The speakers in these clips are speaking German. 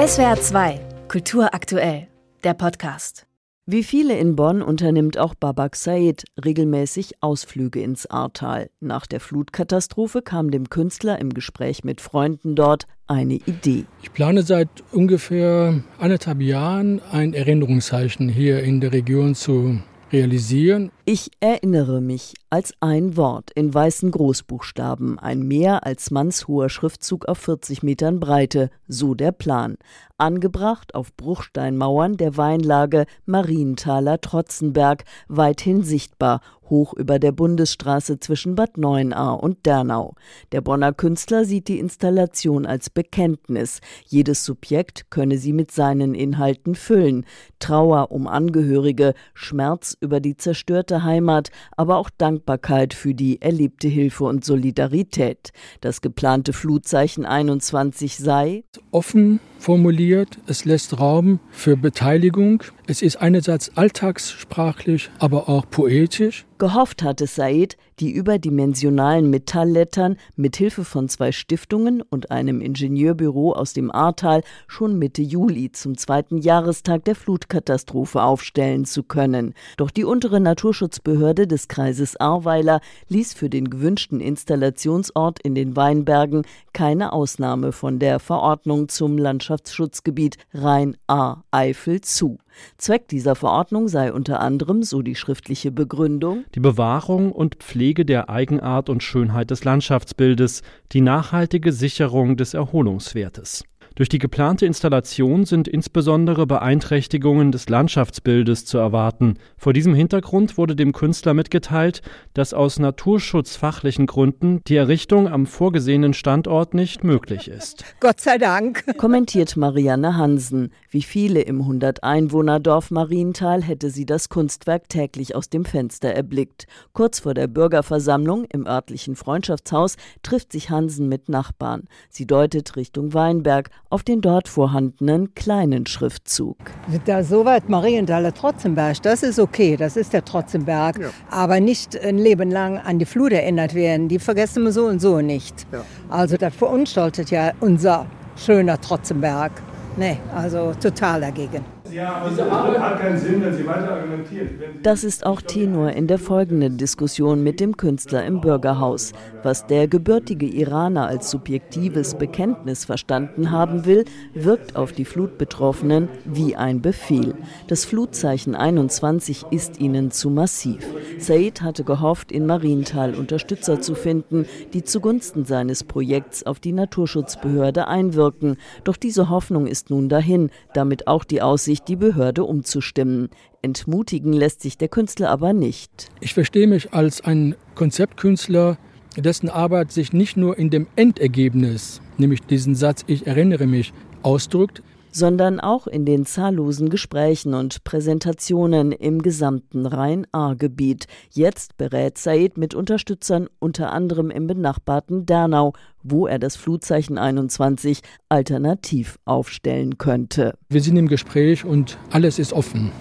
SWR 2, Kultur aktuell, der Podcast. Wie viele in Bonn unternimmt auch Babak Said regelmäßig Ausflüge ins Ahrtal. Nach der Flutkatastrophe kam dem Künstler im Gespräch mit Freunden dort eine Idee. Ich plane seit ungefähr anderthalb Jahren ein Erinnerungszeichen hier in der Region zu realisieren. Ich erinnere mich als ein Wort in weißen Großbuchstaben, ein mehr als mannshoher Schriftzug auf 40 Metern Breite, so der Plan. Angebracht auf Bruchsteinmauern der Weinlage Marienthaler Trotzenberg, weithin sichtbar, hoch über der Bundesstraße zwischen Bad Neuenahr und Dernau. Der Bonner Künstler sieht die Installation als Bekenntnis. Jedes Subjekt könne sie mit seinen Inhalten füllen. Trauer um Angehörige, Schmerz über die zerstörte Heimat, aber auch Dankbarkeit für die erlebte Hilfe und Solidarität. Das geplante Flutzeichen 21 sei offen formuliert, es lässt Raum für Beteiligung, es ist einerseits alltagssprachlich, aber auch poetisch. Gehofft hatte Said, die überdimensionalen Metalllettern mit Hilfe von zwei Stiftungen und einem Ingenieurbüro aus dem Ahrtal schon Mitte Juli zum zweiten Jahrestag der Flutkatastrophe aufstellen zu können. Doch die untere Naturschutzbehörde des Kreises Ahrweiler ließ für den gewünschten Installationsort in den Weinbergen keine Ausnahme von der Verordnung zum Landschaftsschutzgebiet Rhein-Ahr-Eifel zu. Zweck dieser Verordnung sei unter anderem, so die schriftliche Begründung, die Bewahrung und Pflege der Eigenart und Schönheit des Landschaftsbildes, die nachhaltige Sicherung des Erholungswertes. Durch die geplante Installation sind insbesondere Beeinträchtigungen des Landschaftsbildes zu erwarten. Vor diesem Hintergrund wurde dem Künstler mitgeteilt, dass aus naturschutzfachlichen Gründen die Errichtung am vorgesehenen Standort nicht möglich ist. Gott sei Dank. Kommentiert Marianne Hansen. Wie viele im 100-Einwohner-Dorf Marienthal hätte sie das Kunstwerk täglich aus dem Fenster erblickt. Kurz vor der Bürgerversammlung im örtlichen Freundschaftshaus trifft sich Hansen mit Nachbarn. Sie deutet Richtung Weinberg auf den dort vorhandenen kleinen Schriftzug. Da soweit Marienthaler Trotzenberg, das ist okay, das ist der Trotzenberg, ja. aber nicht ein Leben lang an die Flut erinnert werden, die vergessen wir so und so nicht. Ja. Also das verunstaltet ja unser schöner Trotzenberg. Nee, also total dagegen. Ja, aber diese Arbeit hat keinen Sinn, wenn Sie weiter argumentieren. Das ist auch Tenor in der folgenden Diskussion mit dem Künstler im Bürgerhaus. Was der gebürtige Iraner als subjektives Bekenntnis verstanden haben will, wirkt auf die Flutbetroffenen wie ein Befehl. Das Flutzeichen 21 ist ihnen zu massiv. Said hatte gehofft, in Marienthal Unterstützer zu finden, die zugunsten seines Projekts auf die Naturschutzbehörde einwirken. Doch diese Hoffnung ist nun dahin, damit auch die Aussicht sich die Behörde umzustimmen. Entmutigen lässt sich der Künstler aber nicht. Ich verstehe mich als ein Konzeptkünstler, dessen Arbeit sich nicht nur in dem Endergebnis, nämlich diesen Satz Ich erinnere mich, ausdrückt, sondern auch in den zahllosen Gesprächen und Präsentationen im gesamten Rhein-Ahr-Gebiet. Jetzt berät Said mit Unterstützern unter anderem im benachbarten Dernau, wo er das Flutzeichen 21 alternativ aufstellen könnte. Wir sind im Gespräch und alles ist offen.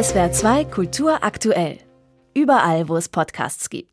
SWR 2 Kultur aktuell. Überall, wo es Podcasts gibt.